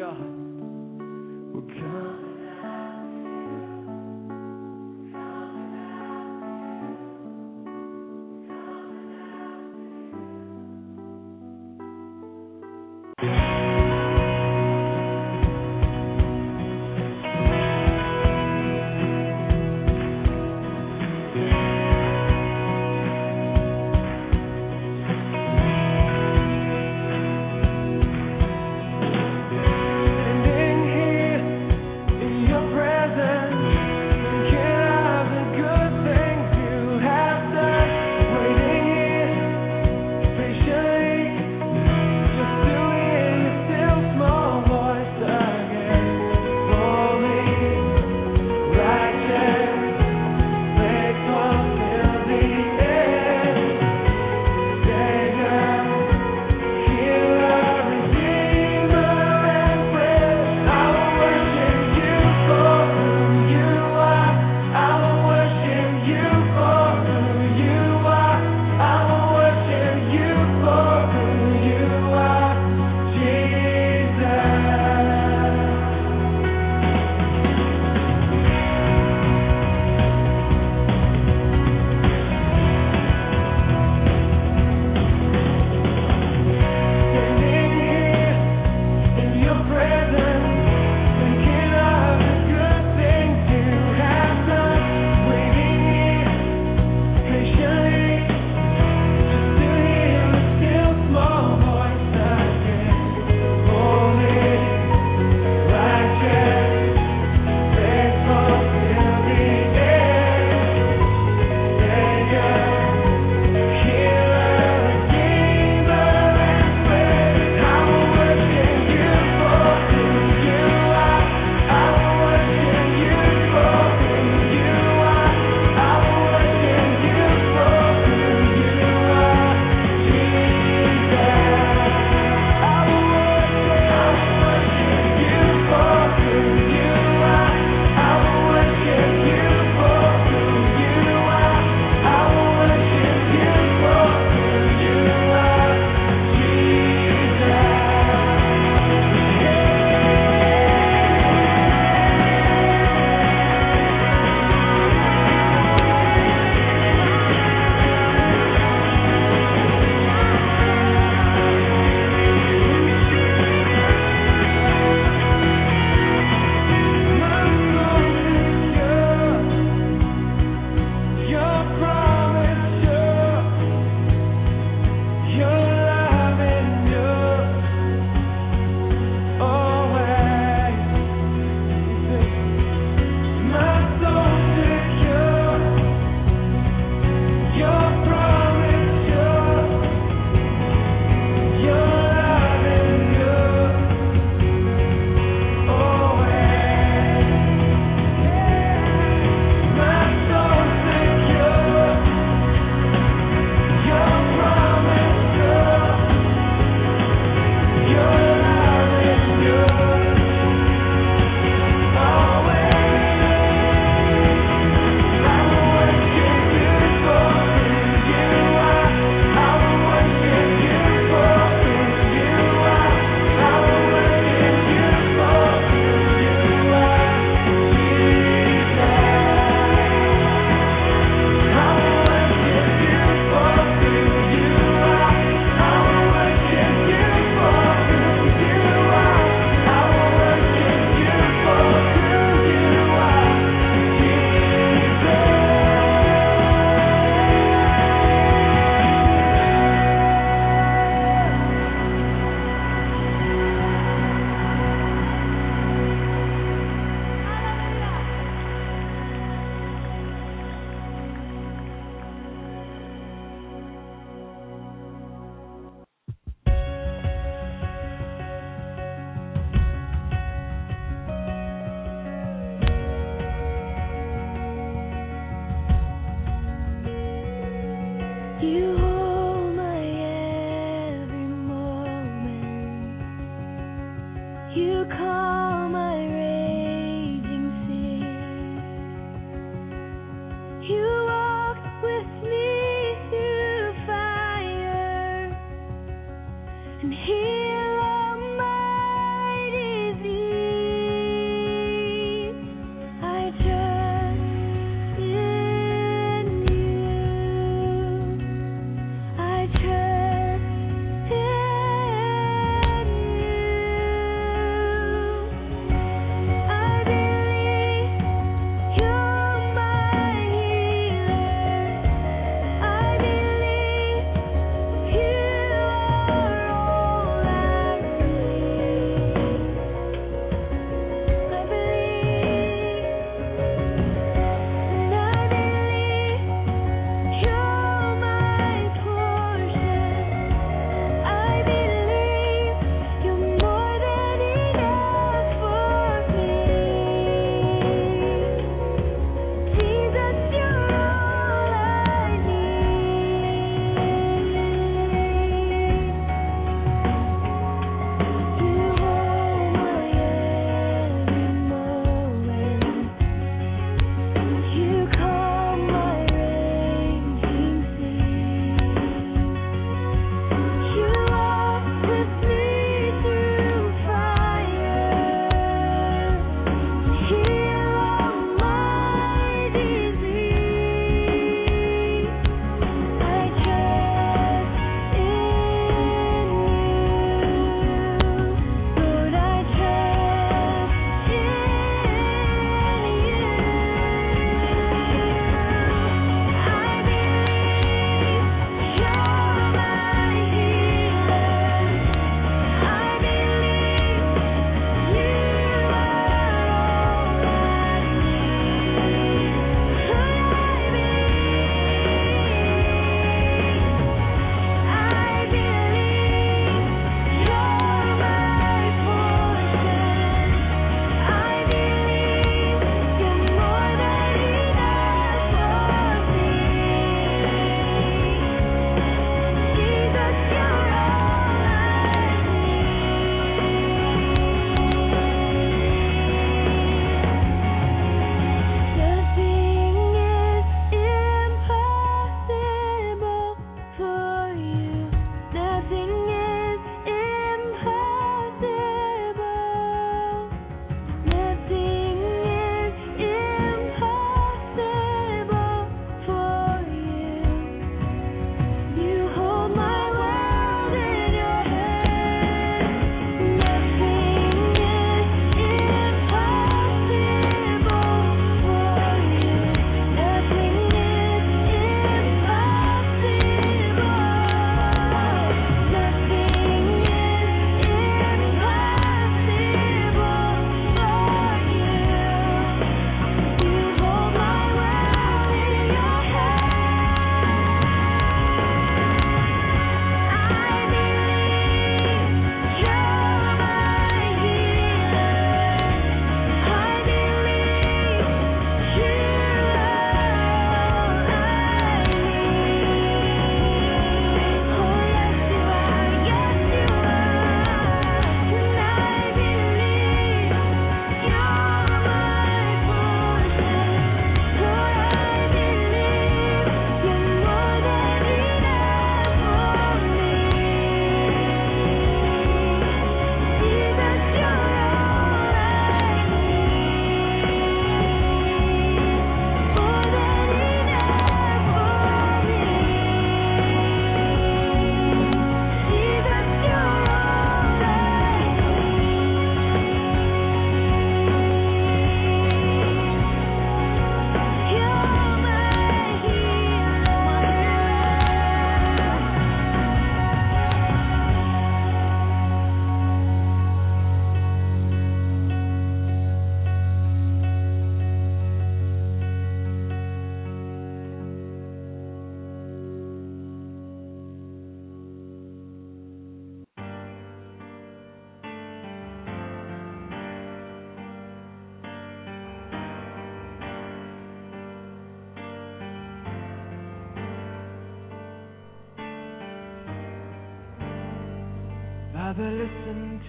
God coming out.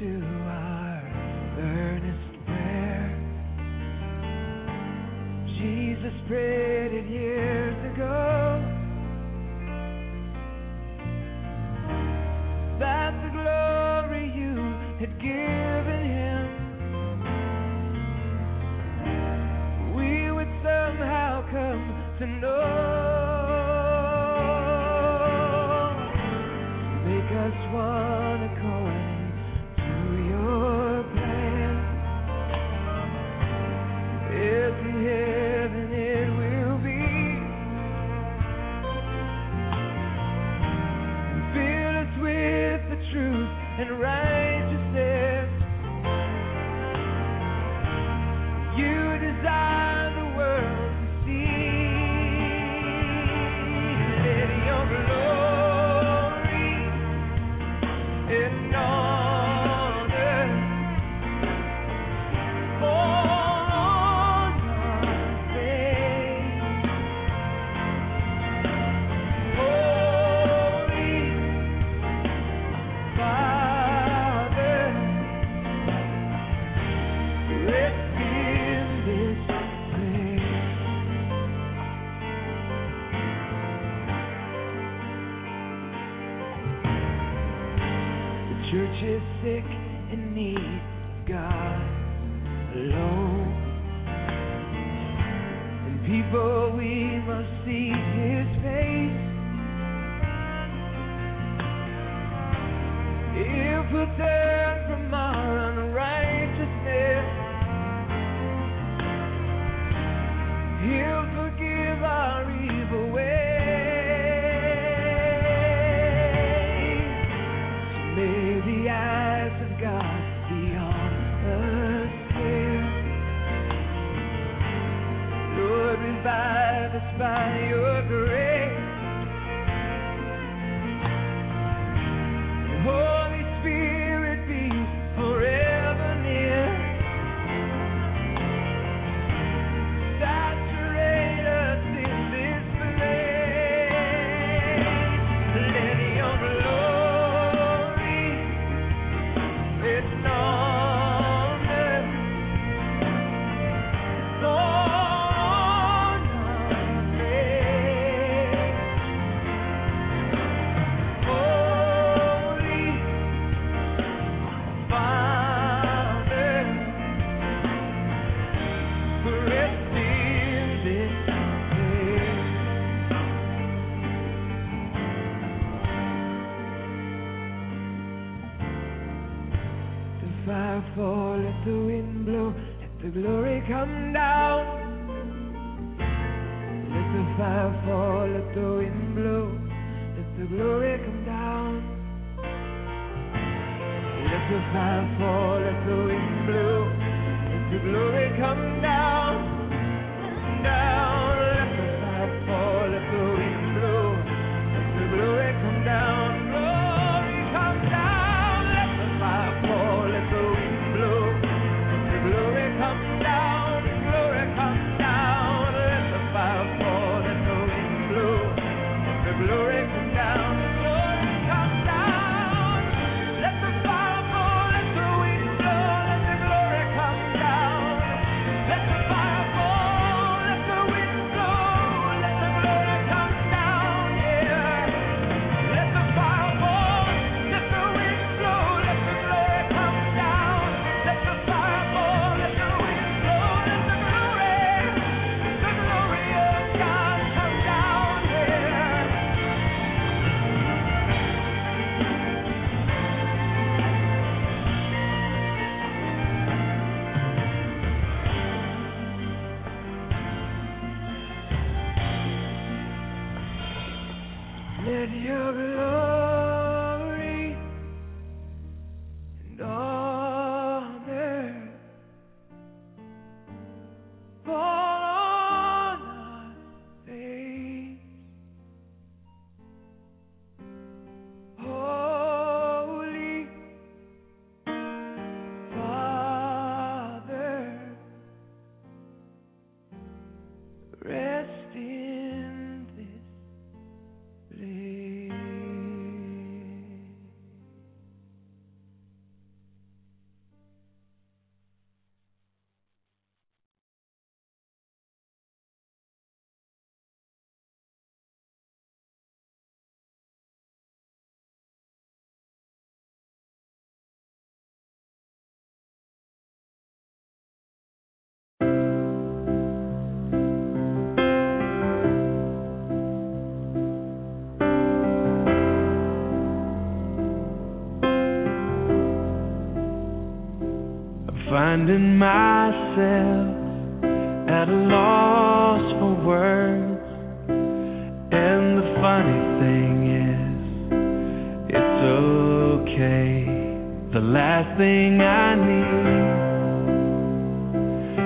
To finding myself at a loss for words. And the funny thing is, it's okay. The last thing I need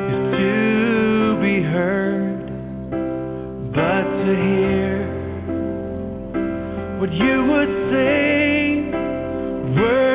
is to be heard, but to hear what you would say. Words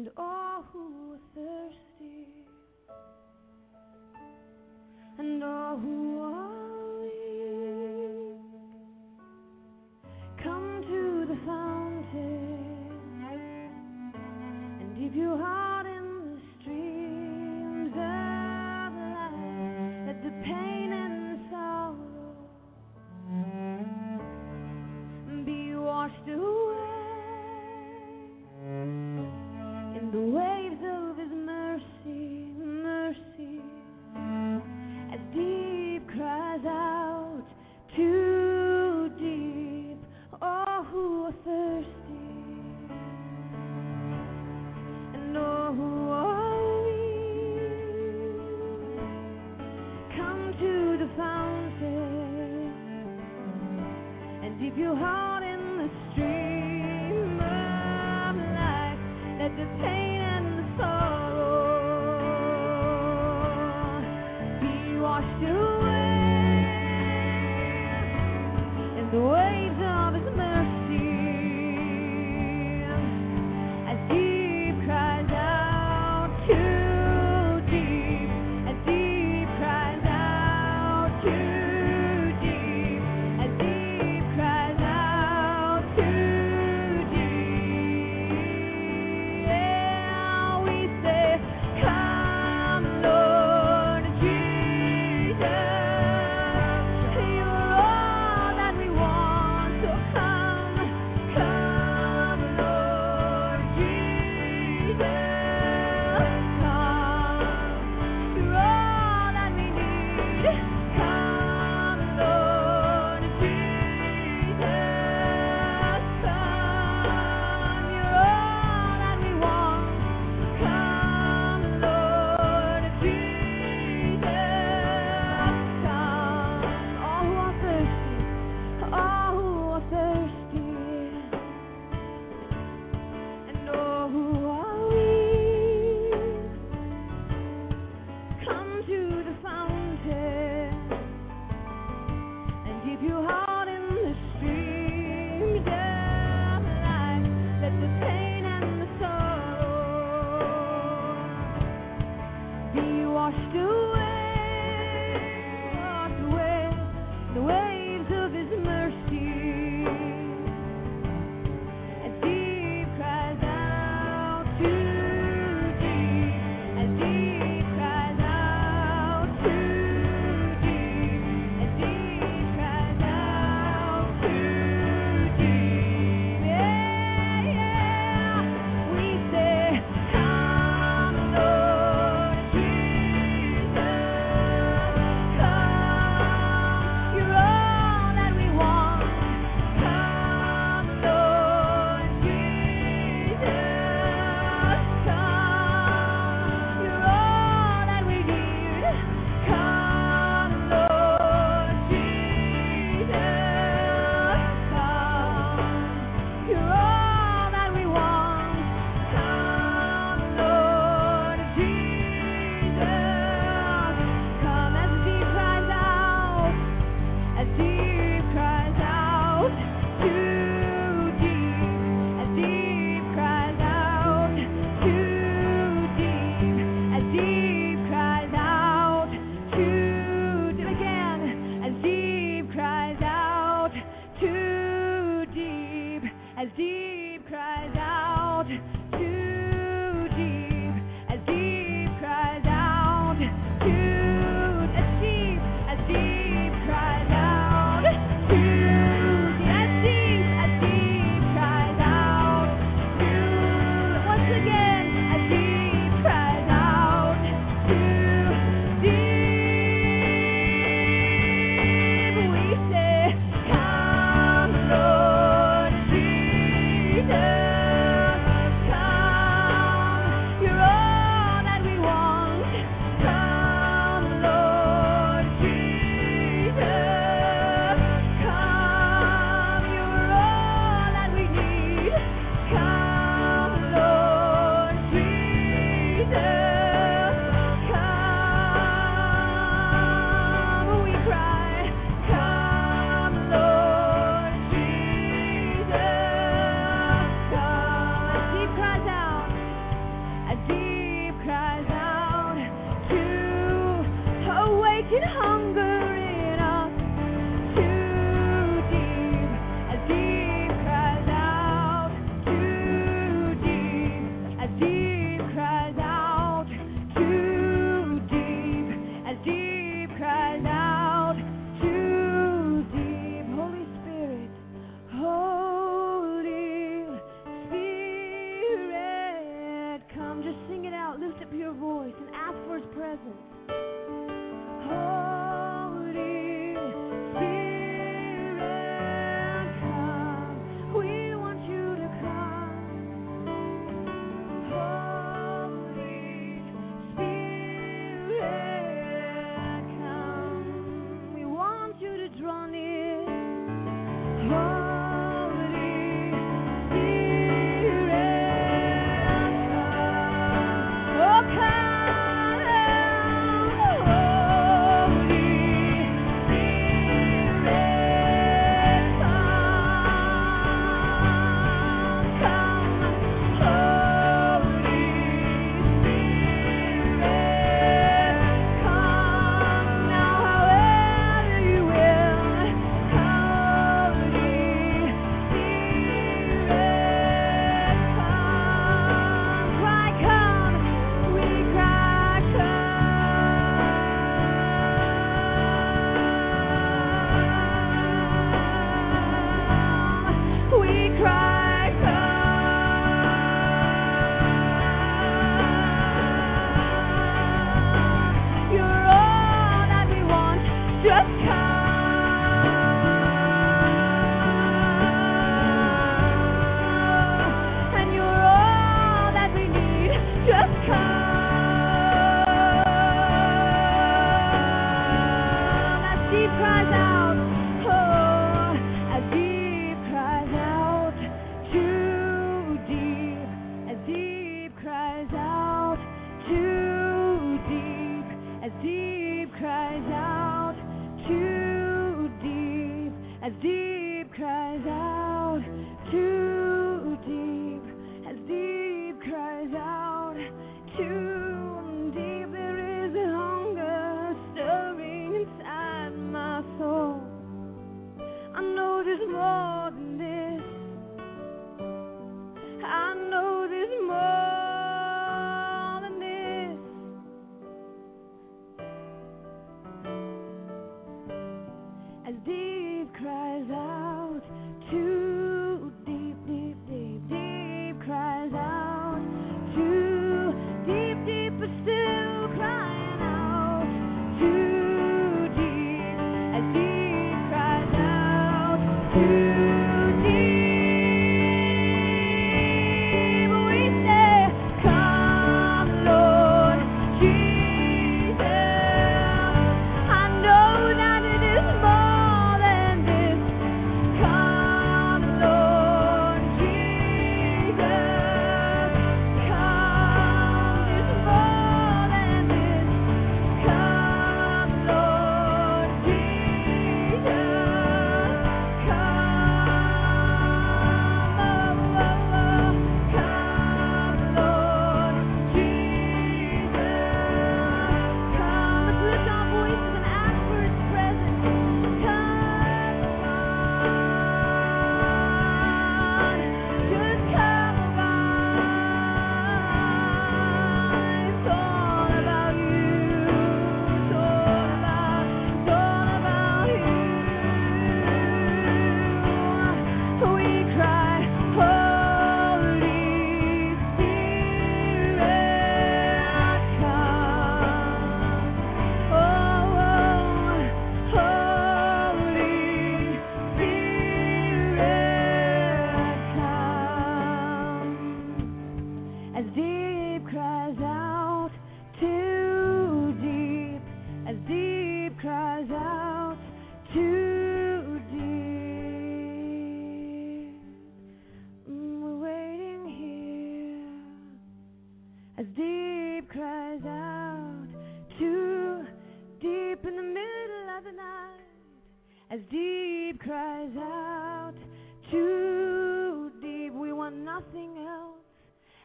and all who are thirsty, and all who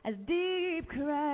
As deep cries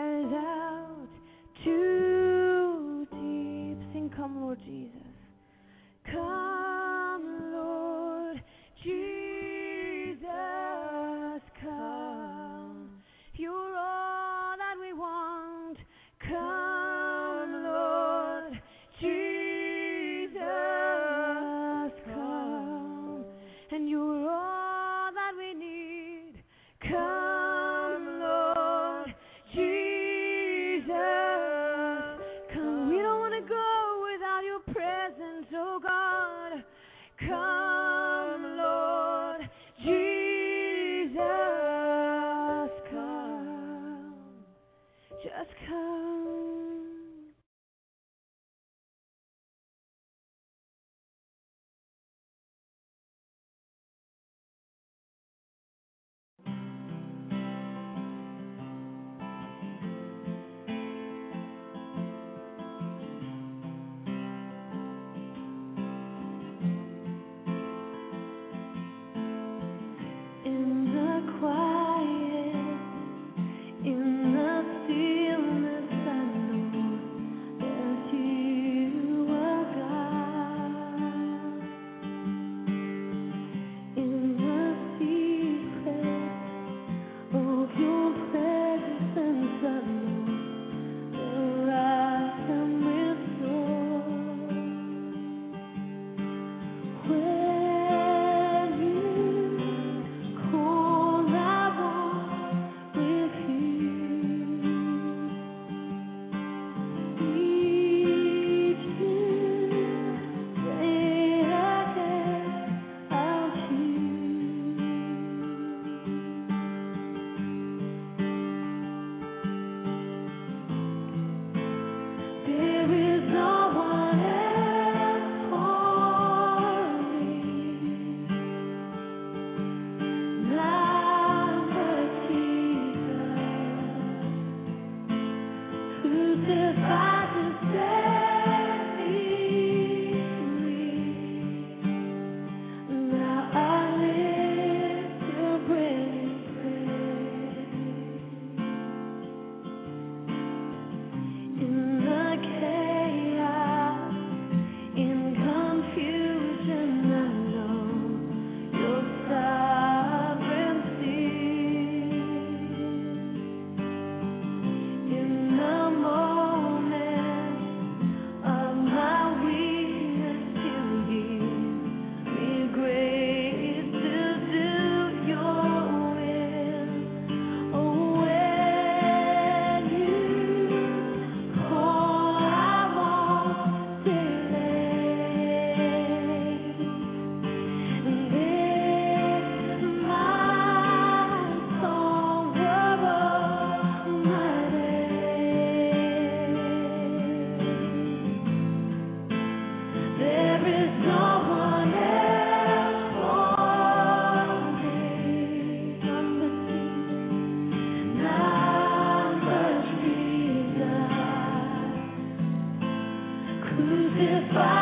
crucified.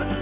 open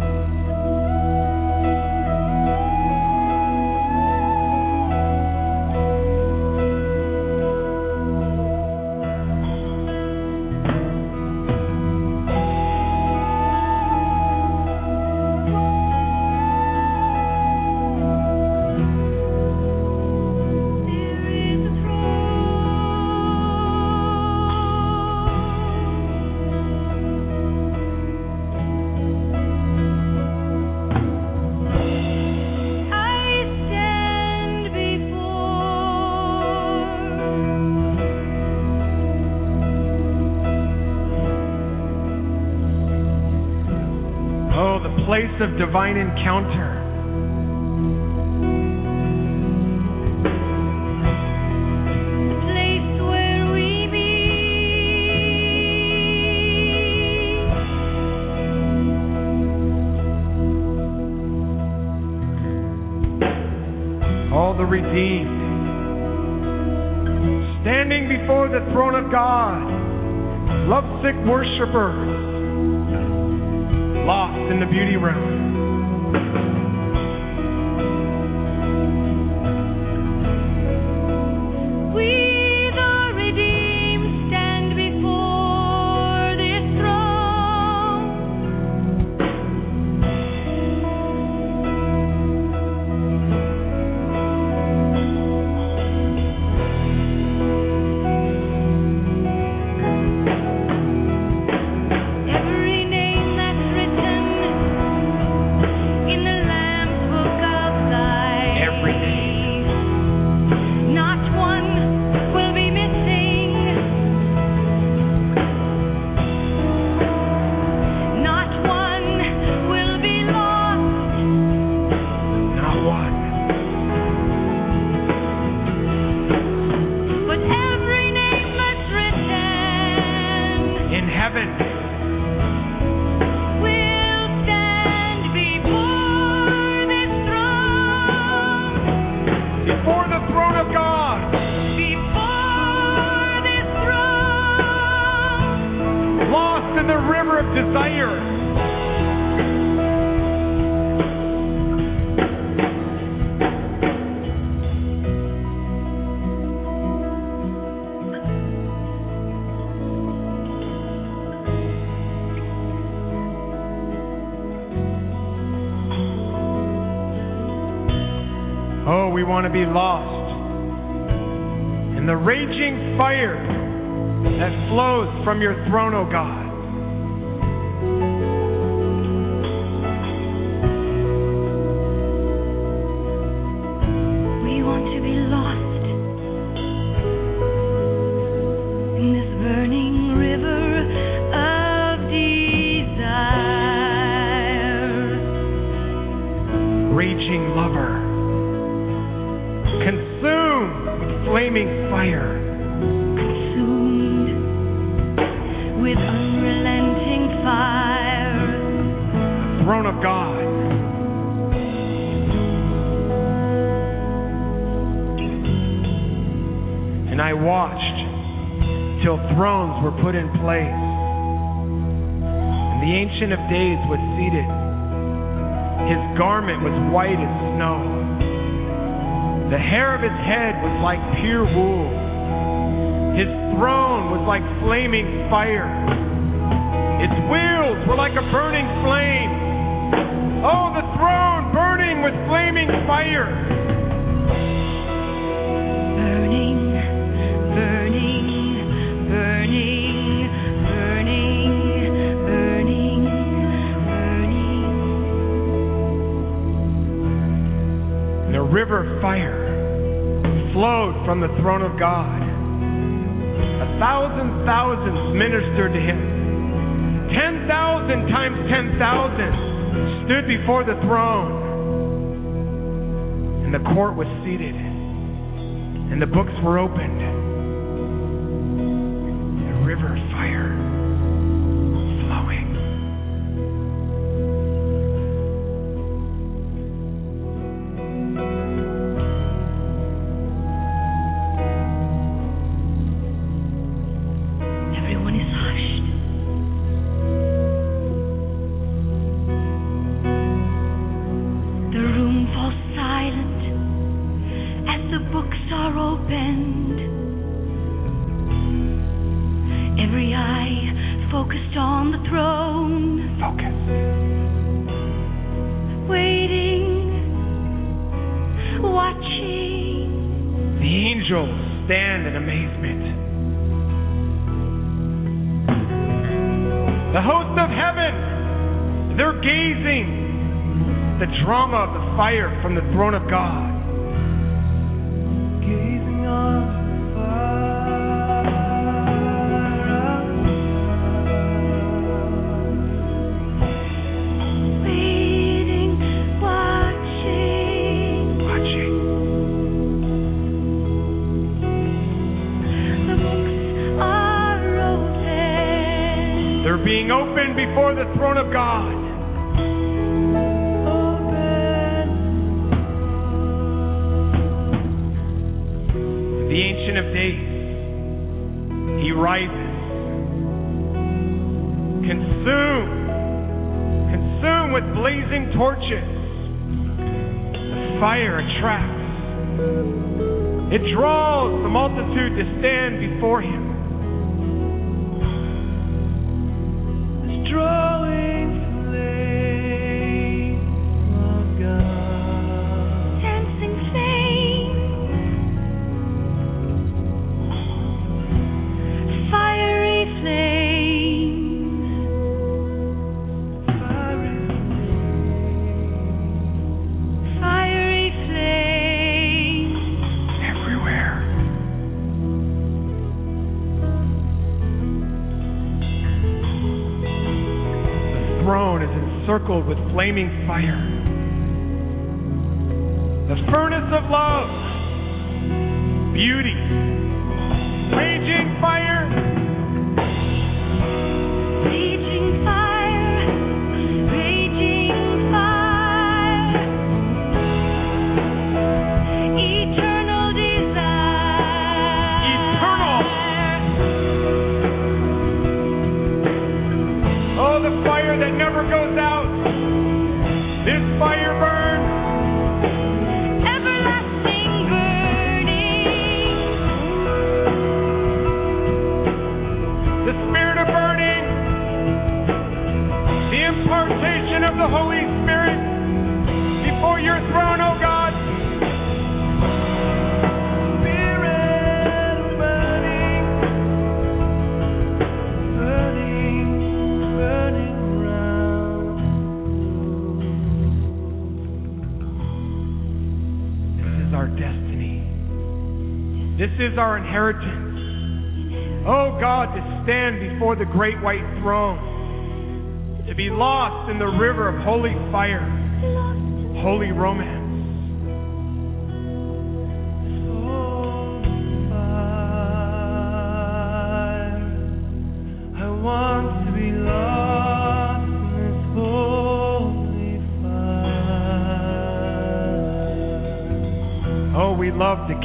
Of divine encounter. the place where we meet. all the redeemed, standing before the throne of God, lovesick worshipers, we want to be lost in the raging fire that flows from your throne, O God. fire. Its wheels were like a burning flame. Oh, the throne burning with flaming fire. Burning, burning, burning, burning, burning, burning. And river of fire flowed from the throne of God ministered to him. 10,000 times 10,000 stood before the throne. And the court was seated. And the books were opened. to stand before Him. with flaming fire. The furnace of love, beauty, raging fire, is our inheritance. Oh God, to stand before the great white throne, to be lost in the river of holy fire, holy romance.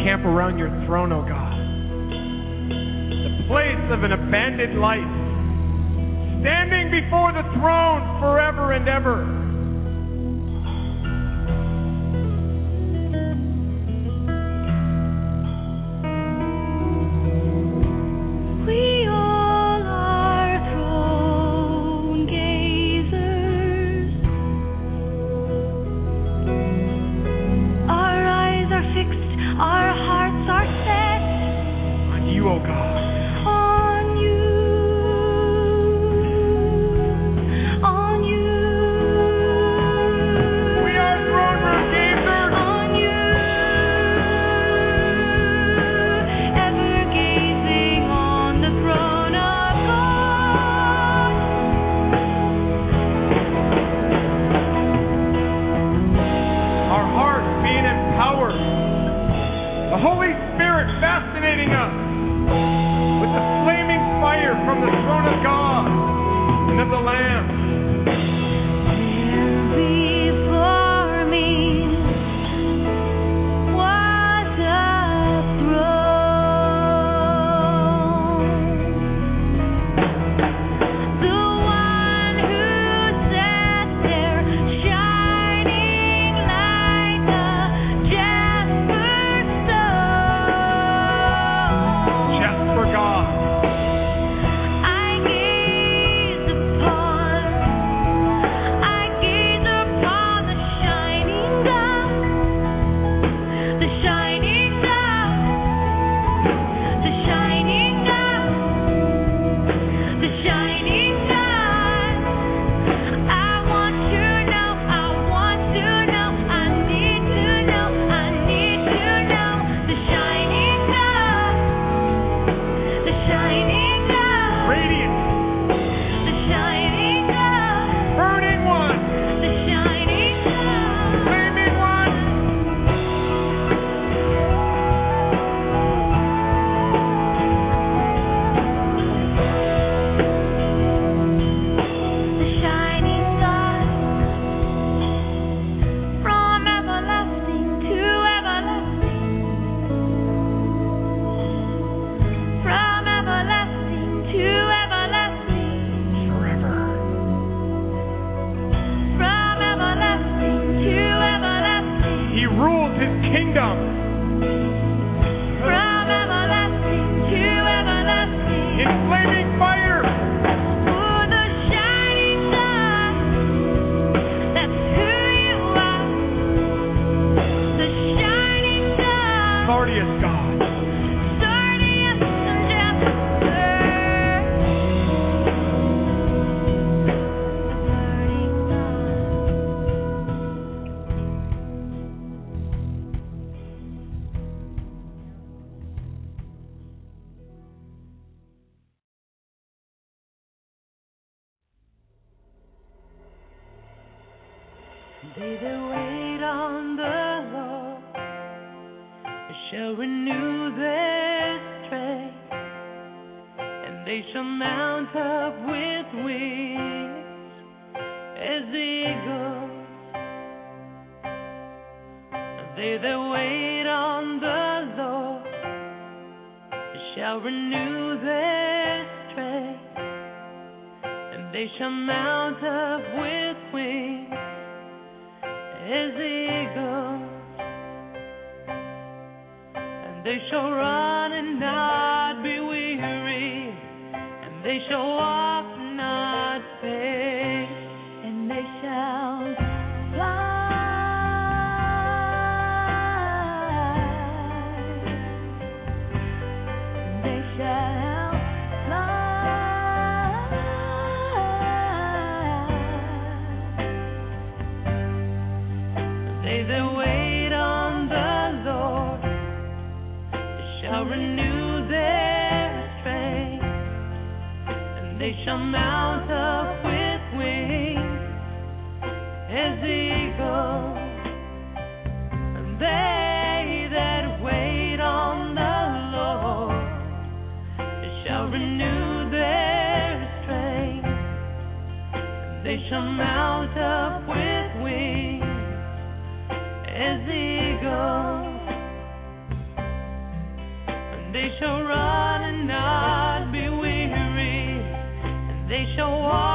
camp around your throne, O oh God. The place of an abandoned life, standing before the throne forever and ever. They shall run and not be weary, and they shall walk.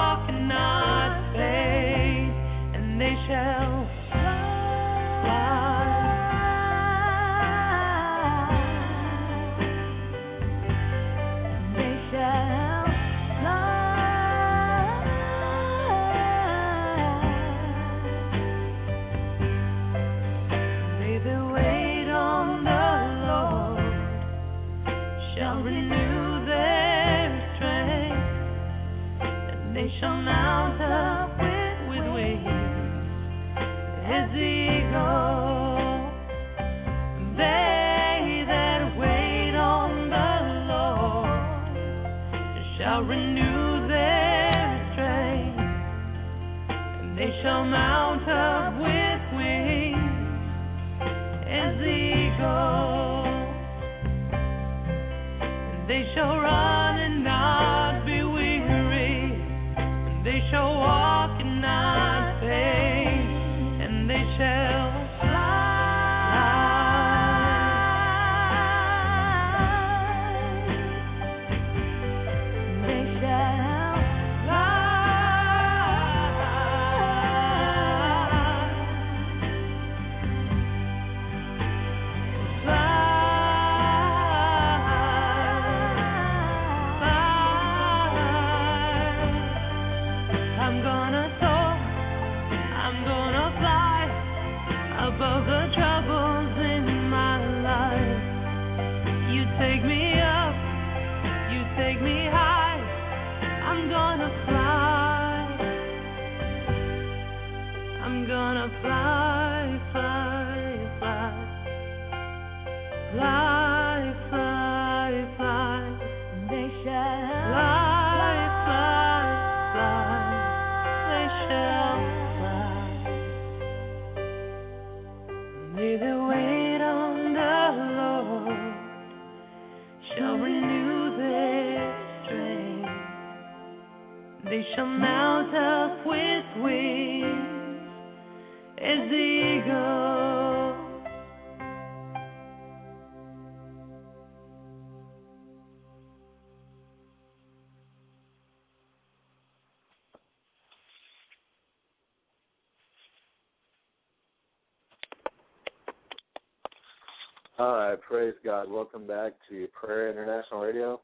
Praise God. Welcome back to Prayer International Radio.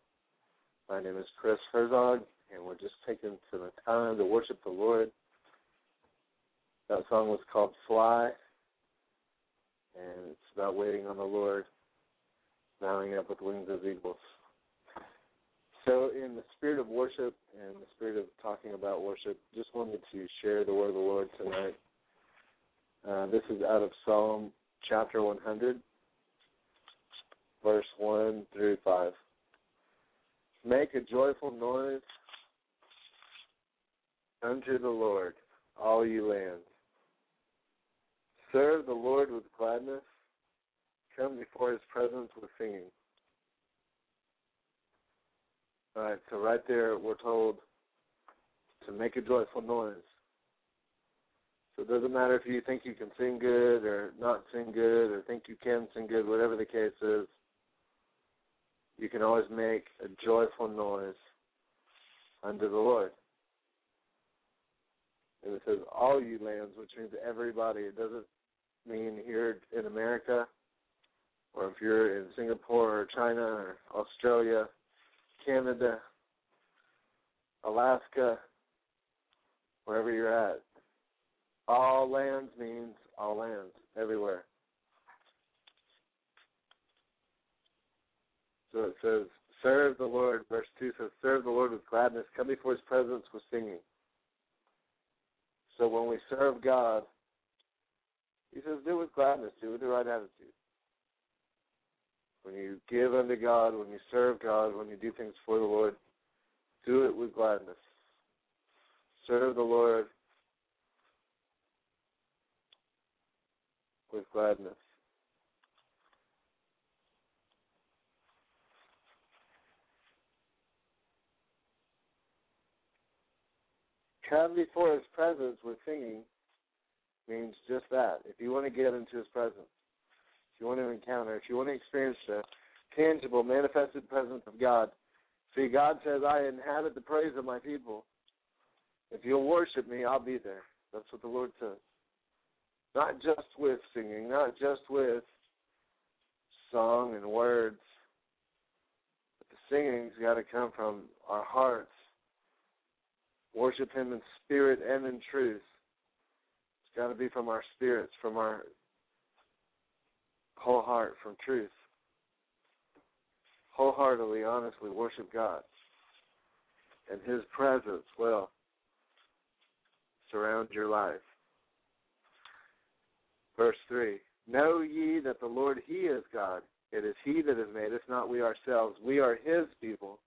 My name is Chris Herzog, and we're just taking some time to worship the Lord. That song was called Fly, and it's about waiting on the Lord, mounting up with wings as eagles. So, in the spirit of worship and the spirit of talking about worship, just wanted to share the word of the Lord tonight. Uh, this is out of Psalm chapter 100 verse 1 through 5. Make a joyful noise unto the Lord, all you lands. Serve the Lord with gladness. Come before his presence with singing. All right, so right there we're told to make a joyful noise. So it doesn't matter if you think you can sing good or not sing good or think you can sing good, whatever the case is you can always make a joyful noise unto the Lord. And it says all you lands, which means everybody. It doesn't mean here in America or if you're in Singapore or China or Australia, Canada, Alaska, wherever you're at. All lands means all lands, everywhere. So it says, serve the Lord. Verse 2 says, serve the Lord with gladness. Come before his presence with singing. So when we serve God, he says, do it with gladness. Do it with the right attitude. When you give unto God, when you serve God, when you do things for the Lord, do it with gladness. Serve the Lord with gladness. Come before his presence with singing means just that. If you want to get into his presence, if you want to encounter, if you want to experience the tangible, manifested presence of God, see, God says, I inhabit the praise of my people. If you'll worship me, I'll be there. That's what the Lord says. Not just with singing, not just with song and words, but the singing's got to come from our hearts worship him in spirit and in truth. It's got to be from our spirits, from our whole heart, from truth. Wholeheartedly, honestly worship God. And his presence will surround your life. Verse 3 Know ye that the Lord, he is God. It is he that has made us, not we ourselves. We are his people,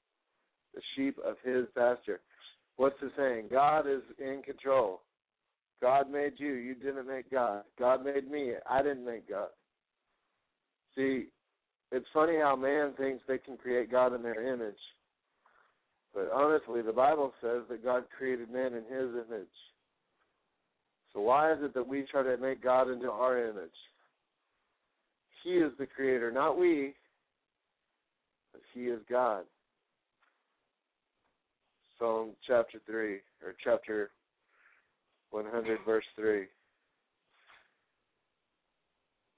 the sheep of his pasture. What's the saying? God is in control. God made you. You didn't make God. God made me. I didn't make God. See, it's funny how man thinks they can create God in their image. But honestly, the Bible says that God created man in his image. So why is it that we try to make God into our image? He is the creator, not we, but he is God. Psalm chapter 3, or chapter 100, verse 3.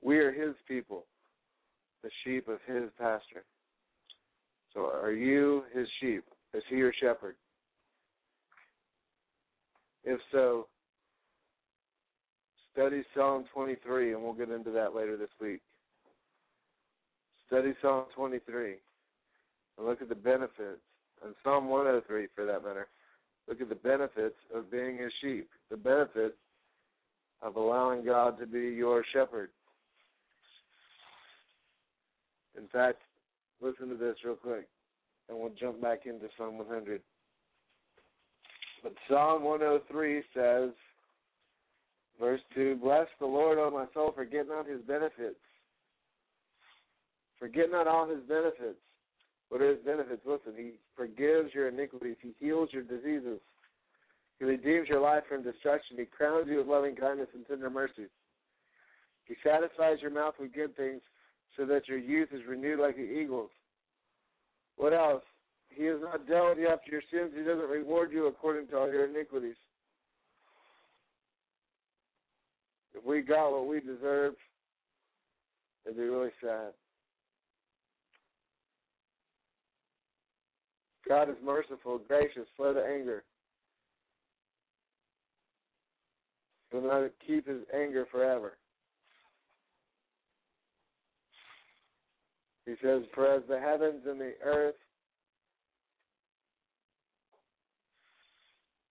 We are his people, the sheep of his pasture. So are you his sheep? Is he your shepherd? If so, study Psalm 23, and we'll get into that later this week. Study Psalm 23 and look at the benefits, and Psalm 103 for that matter. Look at the benefits of being his sheep, the benefits of allowing God to be your shepherd. In fact, listen to this real quick, and we'll jump back into Psalm 100. But Psalm 103 says, verse 2 Bless the Lord, O my soul, forget not his benefits. Forget not all his benefits. What are his benefits? Listen, he forgives your iniquities, he heals your diseases, he redeems your life from destruction, he crowns you with loving kindness and tender mercies. He satisfies your mouth with good things so that your youth is renewed like the eagles. What else? He has not dealt you after your sins. He doesn't reward you according to all your iniquities. If we got what we deserve, it'd be really sad. God is merciful, gracious, slow to anger. Will not keep his anger forever. He says, For as the heavens and the earth,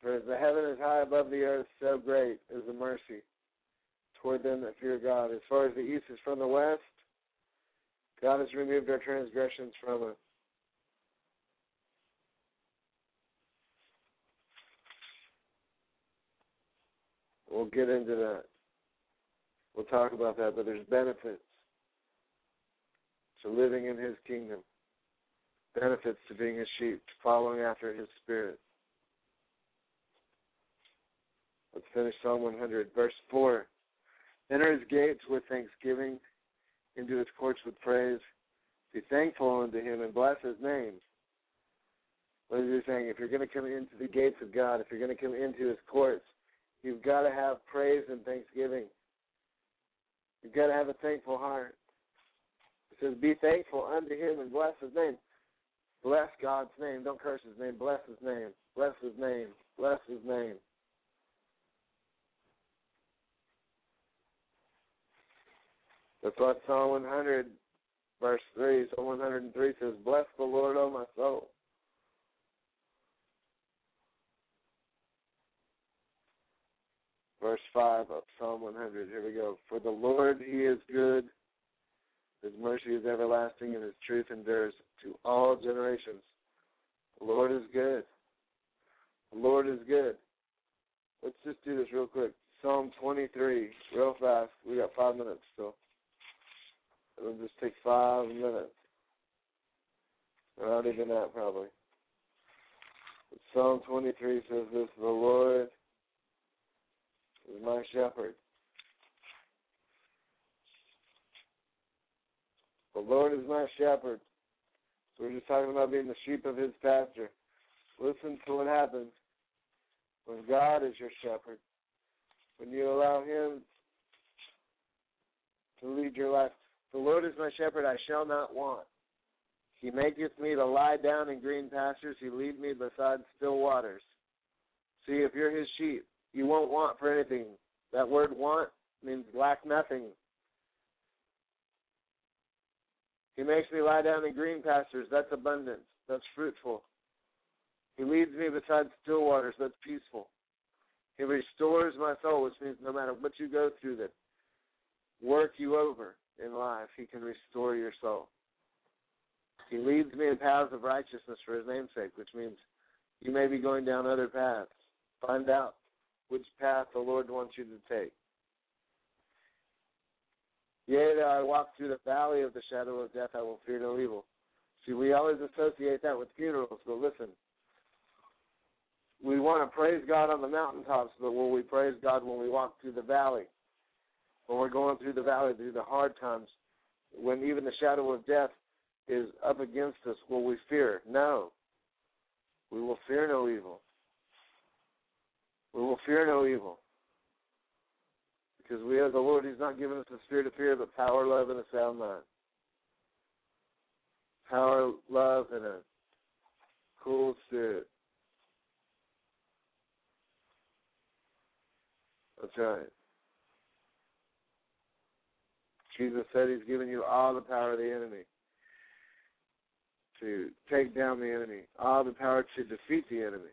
for as the heaven is high above the earth, so great is the mercy toward them that fear God. As far as the east is from the west, God has removed our transgressions from us. We'll get into that. We'll talk about that, but there's benefits to living in his kingdom, benefits to being a sheep, to following after his spirit. Let's finish Psalm 100, verse 4. Enter his gates with thanksgiving, into his courts with praise. Be thankful unto him and bless his name. What is he saying? If you're going to come into the gates of God, if you're going to come into his courts, you've got to have praise and thanksgiving. You've got to have a thankful heart. It says, Be thankful unto him and bless his name. Bless God's name. Don't curse his name. Bless his name. Bless his name. Bless his name. That's what Psalm 100, verse 3, Psalm 103 says, Bless the Lord, O my soul. Verse 5 of Psalm 100. Here we go. For the Lord, He is good. His mercy is everlasting, and His truth endures to all generations. The Lord is good. The Lord is good. Let's just do this real quick. Psalm 23, real fast. We got five minutes still. It'll just take five minutes. Not even that, probably. Psalm 23 says this The Lord is my shepherd. The Lord is my shepherd. So we're just talking about being the sheep of his pasture. Listen to what happens when God is your shepherd. When you allow him to lead your life. The Lord is my shepherd, I shall not want. He maketh me to lie down in green pastures. He lead me beside still waters. See, if you're his sheep, you won't want for anything. That word want means lack nothing. He makes me lie down in green pastures. That's abundance. That's fruitful. He leads me beside still waters. That's peaceful. He restores my soul, which means no matter what you go through that work you over in life, he can restore your soul. He leads me in paths of righteousness for his name's sake, which means you may be going down other paths. Find out which path the Lord wants you to take. Yea, though I walk through the valley of the shadow of death, I will fear no evil. See, we always associate that with funerals, but listen. We want to praise God on the mountaintops, but will we praise God when we walk through the valley? When we're going through the valley, through the hard times, when even the shadow of death is up against us, will we fear? No. We will fear no evil. We will fear no evil. Because we are the Lord, He's not given us the spirit of fear, but power, love, and a sound mind. Power, love, and a cool spirit. That's right. Jesus said He's given you all the power of the enemy to take down the enemy, all the power to defeat the enemy.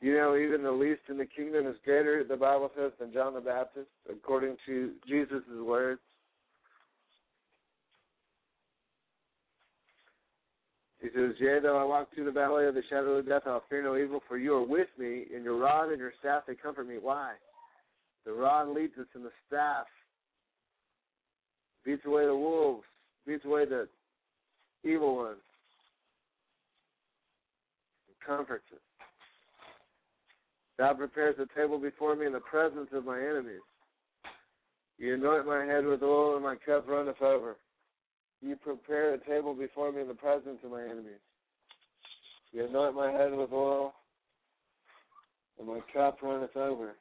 You know, even the least in the kingdom is greater, the Bible says, than John the Baptist, according to Jesus' words. He says, Yea, though I walk through the valley of the shadow of death, I'll fear no evil, for you are with me, and your rod and your staff, they comfort me. Why? The rod leads us, and the staff beats away the wolves, beats away the evil ones, and comforts us. Thou prepares a table before me in the presence of my enemies. You anoint my head with oil, and my cup runneth over. You prepare a table before me in the presence of my enemies. You anoint my head with oil, and my cup runneth over.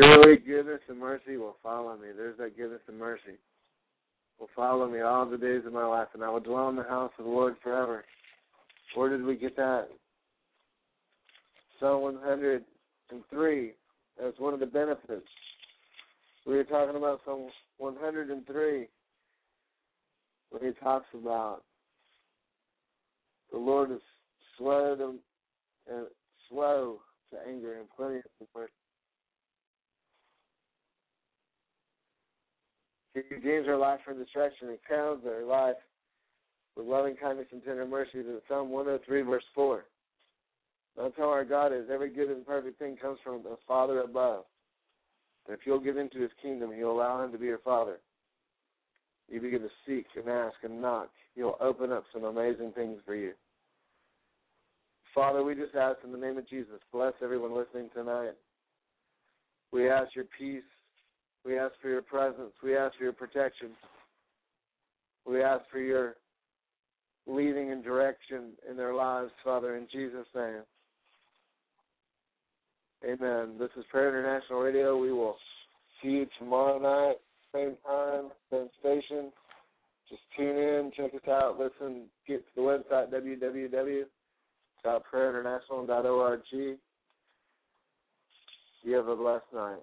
Surely goodness and mercy will follow me. There's that goodness and mercy. Will follow me all the days of my life, and I will dwell in the house of the Lord forever. Where did we get that? Psalm 103. That's one of the benefits. We were talking about Psalm 103 when he talks about the Lord is slow to, uh, slow to anger and plenty of mercy. He redeems our life from destruction and crowns our life with loving kindness and tender mercies in Psalm 103, verse 4. That's how our God is. Every good and perfect thing comes from the Father above. And if you'll give into his kingdom, he'll allow him to be your Father. You begin to seek and ask and knock. He'll open up some amazing things for you. Father, we just ask in the name of Jesus, bless everyone listening tonight. We ask your peace we ask for your presence. We ask for your protection. We ask for your leading and direction in their lives, Father, in Jesus' name. Amen. This is Prayer International Radio. We will see you tomorrow night, same time, same station. Just tune in, check us out, listen, get to the website www.prayerinternational.org. You have a blessed night.